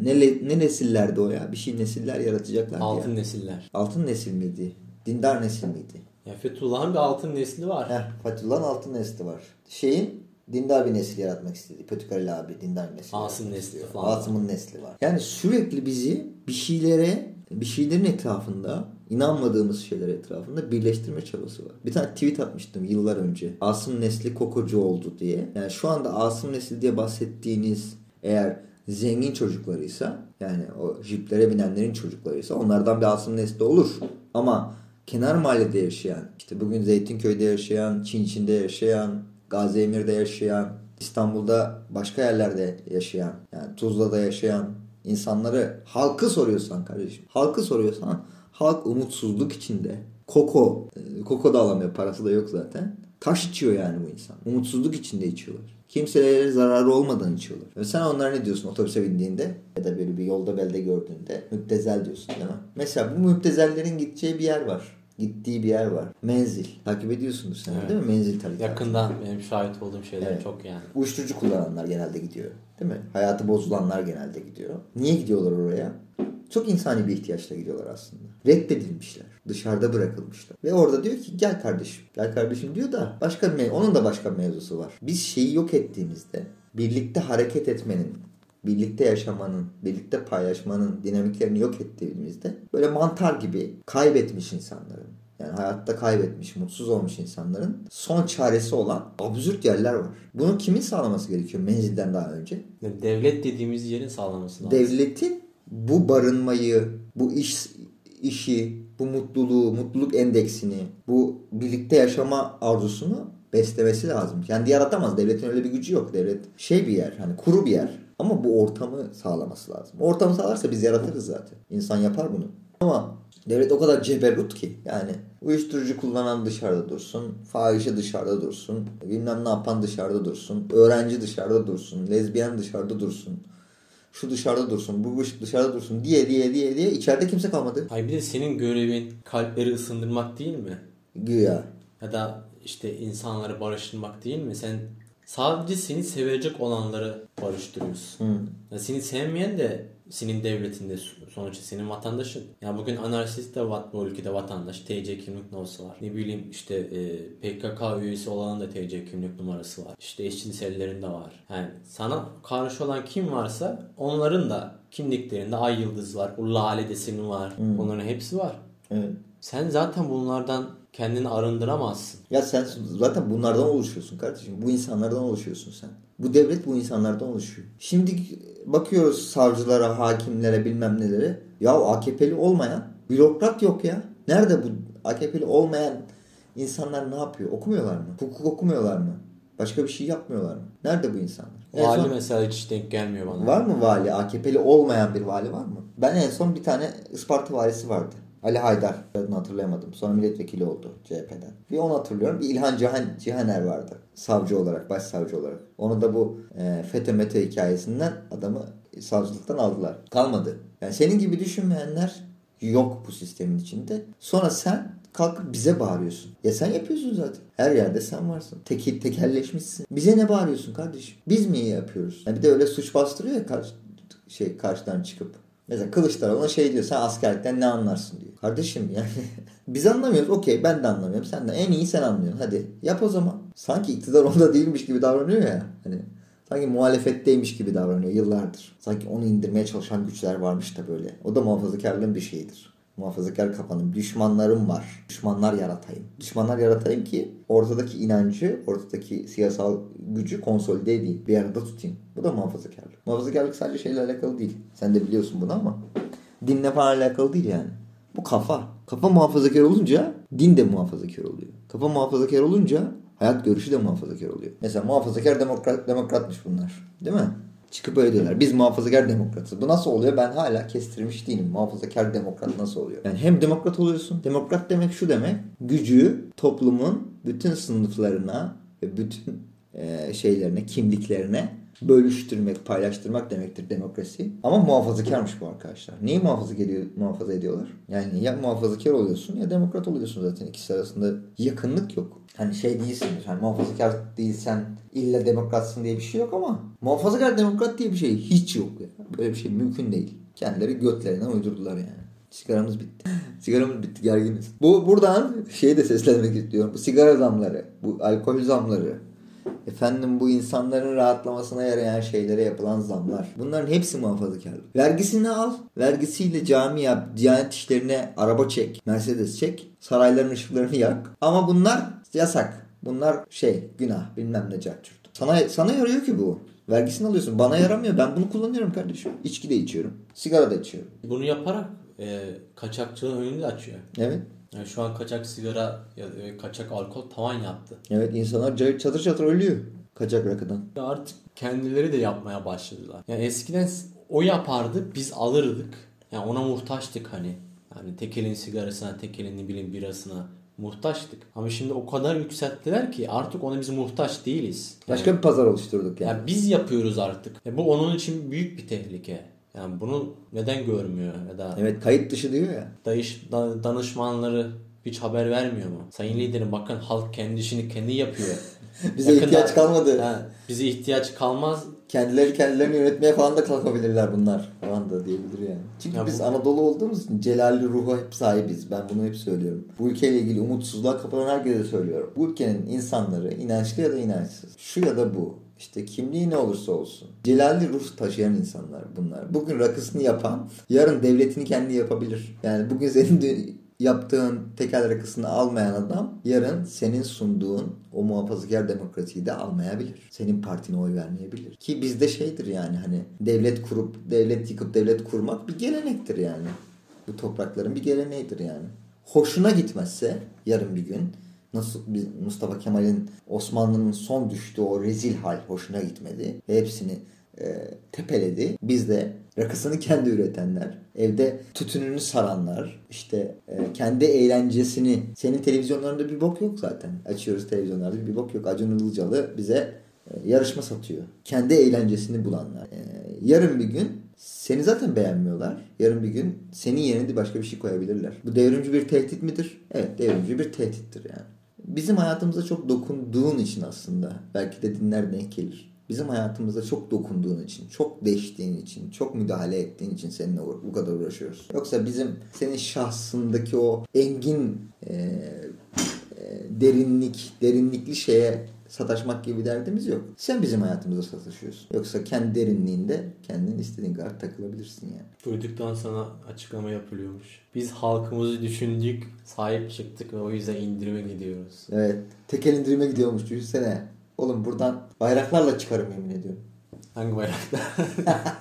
S2: ne, ne nesillerde o ya? Bir şey nesiller yaratacaklar
S1: Altın
S2: ya.
S1: nesiller.
S2: Altın nesil miydi? Dindar nesil miydi?
S1: Ya Fethullah'ın bir altın nesli var.
S2: Heh, Fethullah'ın altın nesli var. Şeyin dindar bir nesil yaratmak istedi. Pötükareli abi dindar bir nesil.
S1: Asım nesli
S2: istiyor.
S1: falan.
S2: Asım'ın nesli var. Yani sürekli bizi bir şeylere, bir şeylerin etrafında, inanmadığımız şeyler etrafında birleştirme çabası var. Bir tane tweet atmıştım yıllar önce. Asım nesli kokocu oldu diye. Yani şu anda Asım nesli diye bahsettiğiniz eğer zengin çocuklarıysa yani o jiplere binenlerin çocuklarıysa onlardan bir Asım nesli olur. Ama kenar mahallede yaşayan, işte bugün Zeytinköy'de yaşayan, Çinçin'de yaşayan, Gaziemir'de yaşayan, İstanbul'da başka yerlerde yaşayan, yani Tuzla'da yaşayan insanları halkı soruyorsan kardeşim, halkı soruyorsan halk umutsuzluk içinde. Koko, e, koko da alamıyor, parası da yok zaten. Taş içiyor yani bu insan. Umutsuzluk içinde içiyorlar. Kimselere zararı olmadan içiyorlar. Ve sen onlara ne diyorsun otobüse bindiğinde ya da böyle bir yolda belde gördüğünde müptezel diyorsun değil mi? Mesela bu müptezellerin gideceği bir yer var. Gittiği bir yer var. Menzil. Takip ediyorsundur sen
S1: Evet.
S2: değil mi? Menzil tarikatı.
S1: Yakından benim şahit olduğum şeyler
S2: Evet.
S1: çok yani.
S2: Uyuşturucu kullananlar genelde gidiyor. Değil mi? Hayatı bozulanlar genelde gidiyor. Niye gidiyorlar oraya? çok insani bir ihtiyaçla gidiyorlar aslında. Reddedilmişler. Dışarıda bırakılmışlar. Ve orada diyor ki gel kardeşim. Gel kardeşim diyor da başka bir onun da başka bir mevzusu var. Biz şeyi yok ettiğimizde birlikte hareket etmenin, birlikte yaşamanın, birlikte paylaşmanın dinamiklerini yok ettiğimizde böyle mantar gibi kaybetmiş insanların yani hayatta kaybetmiş, mutsuz olmuş insanların son çaresi olan absürt yerler var. Bunu kimin sağlaması gerekiyor menzilden daha önce?
S1: Yani devlet dediğimiz yerin sağlaması lazım.
S2: Devletin bu barınmayı, bu iş işi, bu mutluluğu, mutluluk endeksini, bu birlikte yaşama arzusunu beslemesi lazım. Kendi yaratamaz. Devletin öyle bir gücü yok. Devlet şey bir yer, hani kuru bir yer. Ama bu ortamı sağlaması lazım. Ortamı sağlarsa biz yaratırız zaten. İnsan yapar bunu. Ama devlet o kadar ceberut ki yani uyuşturucu kullanan dışarıda dursun, fahişe dışarıda dursun, bilmem ne yapan dışarıda dursun, öğrenci dışarıda dursun, lezbiyen dışarıda dursun, şu dışarıda dursun, bu dışarıda dursun diye diye diye diye içeride kimse kalmadı.
S1: Hayır bir de senin görevin kalpleri ısındırmak değil mi?
S2: Güya.
S1: Ya da işte insanları barıştırmak değil mi? Sen sadece seni sevecek olanları barıştırıyorsun.
S2: Hı.
S1: Ya seni sevmeyen de senin devletinde sonuçta senin vatandaşın. Ya bugün anarşist de vat, bu ülkede vatandaş TC kimlik numarası var. Ne bileyim işte e, PKK üyesi olan da TC kimlik numarası var. İşte eşcinsellerin de var. Yani sana karşı olan kim varsa onların da kimliklerinde ay yıldız var. O lale deseni var.
S2: Hmm.
S1: Onların hepsi var.
S2: Evet.
S1: Sen zaten bunlardan kendini arındıramazsın.
S2: Ya sen zaten bunlardan oluşuyorsun kardeşim. Bu insanlardan oluşuyorsun sen. Bu devlet bu insanlardan oluşuyor. Şimdi bakıyoruz savcılara, hakimlere bilmem nelere. Ya AKP'li olmayan bürokrat yok ya. Nerede bu AKP'li olmayan insanlar ne yapıyor? Okumuyorlar mı? Hukuk okumuyorlar mı? Başka bir şey yapmıyorlar mı? Nerede bu insanlar?
S1: Vali son... mesela hiç denk gelmiyor bana.
S2: Var mı vali? AKP'li olmayan bir vali var mı? Ben en son bir tane Isparta valisi vardı. Ali Haydar adını hatırlayamadım. Sonra milletvekili oldu CHP'den. Bir onu hatırlıyorum. Bir İlhan Cihan, Cihaner vardı. Savcı olarak, başsavcı olarak. Onu da bu e, FETÖ METÖ hikayesinden adamı savcılıktan aldılar. Kalmadı. Yani senin gibi düşünmeyenler yok bu sistemin içinde. Sonra sen kalkıp bize bağırıyorsun. Ya sen yapıyorsun zaten. Her yerde sen varsın. Tek, tekelleşmişsin. Bize ne bağırıyorsun kardeşim? Biz mi iyi yapıyoruz? Yani bir de öyle suç bastırıyor ya karşı, şey karşıdan çıkıp. Mesela Kılıçdaroğlu şey diyor sen askerlikten ne anlarsın diyor. Kardeşim yani <laughs> biz anlamıyoruz okey ben de anlamıyorum sen de en iyi sen anlıyorsun hadi yap o zaman. Sanki iktidar onda <laughs> değilmiş gibi davranıyor ya hani sanki muhalefetteymiş gibi davranıyor yıllardır. Sanki onu indirmeye çalışan güçler varmış da böyle. O da muhafazakarlığın bir şeyidir. Muhafazakar kafanın düşmanlarım var. Düşmanlar yaratayım. Düşmanlar yaratayım ki ortadaki inancı, ortadaki siyasal gücü konsolide edeyim. Bir arada tutayım. Bu da muhafazakarlık. Muhafazakarlık sadece şeyle alakalı değil. Sen de biliyorsun bunu ama dinle falan alakalı değil yani. Bu kafa. Kafa muhafazakar olunca din de muhafazakar oluyor. Kafa muhafazakar olunca hayat görüşü de muhafazakar oluyor. Mesela muhafazakar demokrat, demokratmış bunlar. Değil mi? Çıkıp öyle diyorlar. Biz muhafazakar demokratız. Bu nasıl oluyor? Ben hala kestirmiş değilim. Muhafazakar demokrat nasıl oluyor? Yani hem demokrat oluyorsun. Demokrat demek şu demek. Gücü toplumun bütün sınıflarına ve bütün e, şeylerine, kimliklerine bölüştürmek, paylaştırmak demektir demokrasi. Ama muhafazakarmış bu arkadaşlar. Neyi muhafaza, ediyor, muhafaza ediyorlar? Yani ya muhafazakar oluyorsun ya demokrat oluyorsun zaten. İkisi arasında yakınlık yok. Hani şey değilsindir. Hani muhafazakar değilsen illa demokratsın diye bir şey yok ama muhafazakar demokrat diye bir şey hiç yok. Ya. Böyle bir şey mümkün değil. Kendileri götlerinden uydurdular yani. Sigaramız bitti. <laughs> Sigaramız bitti gerginiz. Bu buradan şeyi de seslenmek istiyorum. Bu sigara zamları, bu alkol zamları, Efendim bu insanların rahatlamasına yarayan şeylere yapılan zamlar. Bunların hepsi muhafazakarlık. Vergisini al. Vergisiyle cami yap. Diyanet işlerine araba çek. Mercedes çek. Sarayların ışıklarını yak. Ama bunlar yasak. Bunlar şey günah bilmem ne carçurt. Sana, sana yarıyor ki bu. Vergisini alıyorsun. Bana yaramıyor. Ben bunu kullanıyorum kardeşim. İçki de içiyorum. Sigara da içiyorum.
S1: Bunu yaparak e, kaçakçılığın önünü açıyor.
S2: Evet.
S1: Yani şu an kaçak sigara ya da kaçak alkol tavan yaptı.
S2: Evet insanlar çatır çatır ölüyor kaçak rakıdan.
S1: Artık kendileri de yapmaya başladılar. Yani eskiden o yapardı biz alırdık. Yani ona muhtaçtık hani. Yani tek elin sigarasına, tek elin ne bileyim birasına muhtaçtık. Ama şimdi o kadar yükselttiler ki artık ona biz muhtaç değiliz.
S2: Yani, Başka bir pazar oluşturduk yani.
S1: yani biz yapıyoruz artık. Yani bu onun için büyük bir tehlike. Yani bunu neden görmüyor ya da
S2: Evet kayıt dışı diyor ya.
S1: Dayış, danışmanları hiç haber vermiyor mu? Sayın liderim bakın halk kendi işini kendi yapıyor. <laughs>
S2: Bize
S1: Yakında-
S2: ihtiyaç kalmadı.
S1: Ha, bize ihtiyaç kalmaz.
S2: Kendileri kendilerini yönetmeye falan da kalkabilirler bunlar falan da diyebilir yani. Çünkü
S1: Ya
S2: biz
S1: bu-
S2: Anadolu olduğumuz için celalli ruha hep sahibiz. Ben bunu hep söylüyorum. Bu ülkeyle ilgili umutsuzluğa kapılan herkese söylüyorum. Bu ülkenin insanları inançlı ya da inançsız. Şu ya da bu. İşte kimliği ne olursa olsun. Celalli ruh taşıyan insanlar bunlar. Bugün rakısını yapan yarın devletini kendi yapabilir. Yani bugün senin yaptığın tekel rakısını almayan adam yarın senin sunduğun o muhafazakar demokrasiyi de almayabilir. Senin partine oy vermeyebilir. Ki bizde şeydir yani hani devlet kurup devlet yıkıp devlet kurmak bir gelenektir yani. Bu toprakların bir geleneğidir yani. Hoşuna gitmezse yarın bir gün nasıl Mustafa Kemal'in Osmanlı'nın son düştüğü o rezil hal hoşuna gitmedi. Ve hepsini e, tepeledi. Biz de rakısını <laughs> kendi üretenler, evde tütününü saranlar, işte e, kendi eğlencesini, senin televizyonlarında bir bok yok zaten. Açıyoruz televizyonlarda bir bok yok. Acun Ilıcalı bize e, yarışma satıyor. Kendi eğlencesini bulanlar. E, yarın bir gün seni zaten beğenmiyorlar. Yarın bir gün senin yerine de başka bir şey koyabilirler. Bu devrimci bir tehdit midir? Evet devrimci bir tehdittir yani. Bizim hayatımıza çok dokunduğun için aslında belki de dinler denk gelir. Bizim hayatımıza çok dokunduğun için, çok deştiğin için, çok müdahale ettiğin için seninle bu kadar uğraşıyoruz. Yoksa bizim senin şahsındaki o engin e, e, derinlik, derinlikli şeye sataşmak gibi bir derdimiz yok. Sen bizim hayatımıza sataşıyorsun. Yoksa kendi derinliğinde kendin istediğin kadar takılabilirsin yani.
S1: Duyduktan sonra açıklama yapılıyormuş. Biz halkımızı düşündük, sahip çıktık ve o yüzden indirime gidiyoruz.
S2: Evet. Tekel indirime gidiyormuş düşünsene. Oğlum buradan bayraklarla çıkarım yemin ediyorum.
S1: Hangi bayrakta? <laughs>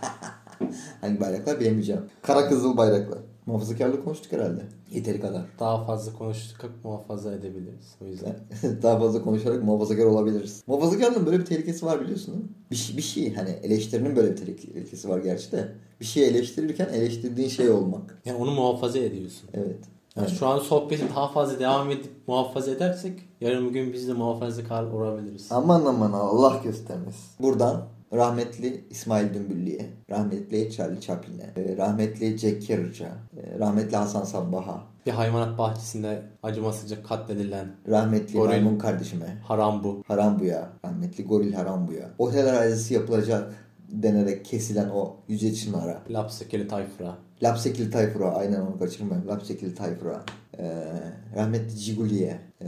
S2: Hangi bayraklar bilemeyeceğim. Kara kızıl bayraklar. Muhafazakarlık konuştuk herhalde. Yeteri kadar.
S1: Daha fazla konuştuk, muhafaza edebiliriz. O yüzden. <laughs>
S2: Daha fazla konuşarak muhafazakar olabiliriz. Muhafazakarlığın böyle bir tehlikesi var biliyorsun değil mi? Bir, şey- bir şey hani eleştirinin böyle bir tehlikesi var gerçi de. Bir şeyi eleştirirken eleştirdiğin şey olmak.
S1: Yani onu muhafaza ediyorsun.
S2: Evet.
S1: Yani şu an sohbeti daha fazla devam edip muhafaza edersek yarın bugün biz de muhafazakar olabiliriz.
S2: Aman aman Allah göstermesin. Buradan rahmetli İsmail Dümbüllü'ye, rahmetli Charlie Chaplin'e, e, rahmetli Jack Kerouac'a, e, rahmetli Hasan Sabbah'a,
S1: Bir hayvanat bahçesinde acımasızca katledilen
S2: rahmetli
S1: Goril.
S2: Maymun kardeşime,
S1: haram bu.
S2: Harambu'ya, rahmetli Goril Harambu'ya, otel arazisi yapılacak denerek kesilen o yüce çınara,
S1: Lapsakeli tayfura.
S2: Lapsekili Tayfur'a, aynen onu kaçırmayın, Lapsekili Tayfur'a, e, rahmetli Ciguli'ye, e,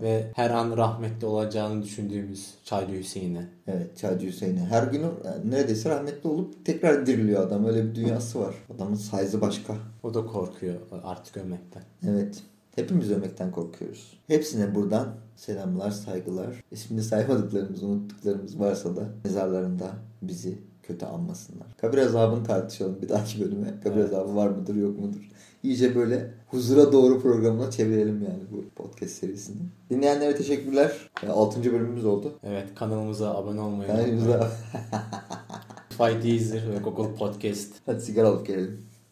S1: Ve her an rahmetli olacağını düşündüğümüz Çaylı Hüseyin'e.
S2: Evet Çağcı Hüseyin'e. Her gün yani neredeyse rahmetli olup tekrar diriliyor adam. Öyle bir dünyası var. Adamın size'ı başka.
S1: O da korkuyor artık ölmekten.
S2: Evet. Hepimiz ölmekten korkuyoruz. Hepsine buradan selamlar, saygılar. İsmini saymadıklarımız, unuttuklarımız varsa da mezarlarında bizi kötü anmasınlar. Kabir azabını tartışalım bir dahaki bölüme. Kabir
S1: Evet.
S2: azabı var mıdır yok mudur? İyice böyle huzura doğru programına çevirelim yani bu podcast serisini. Dinleyenlere teşekkürler. 6. bölümümüz oldu.
S1: Evet kanalımıza abone olmayı
S2: Kanalımıza <laughs>
S1: Spotify, Deezer ve Google Podcast.
S2: hadi sigara alıp gelelim.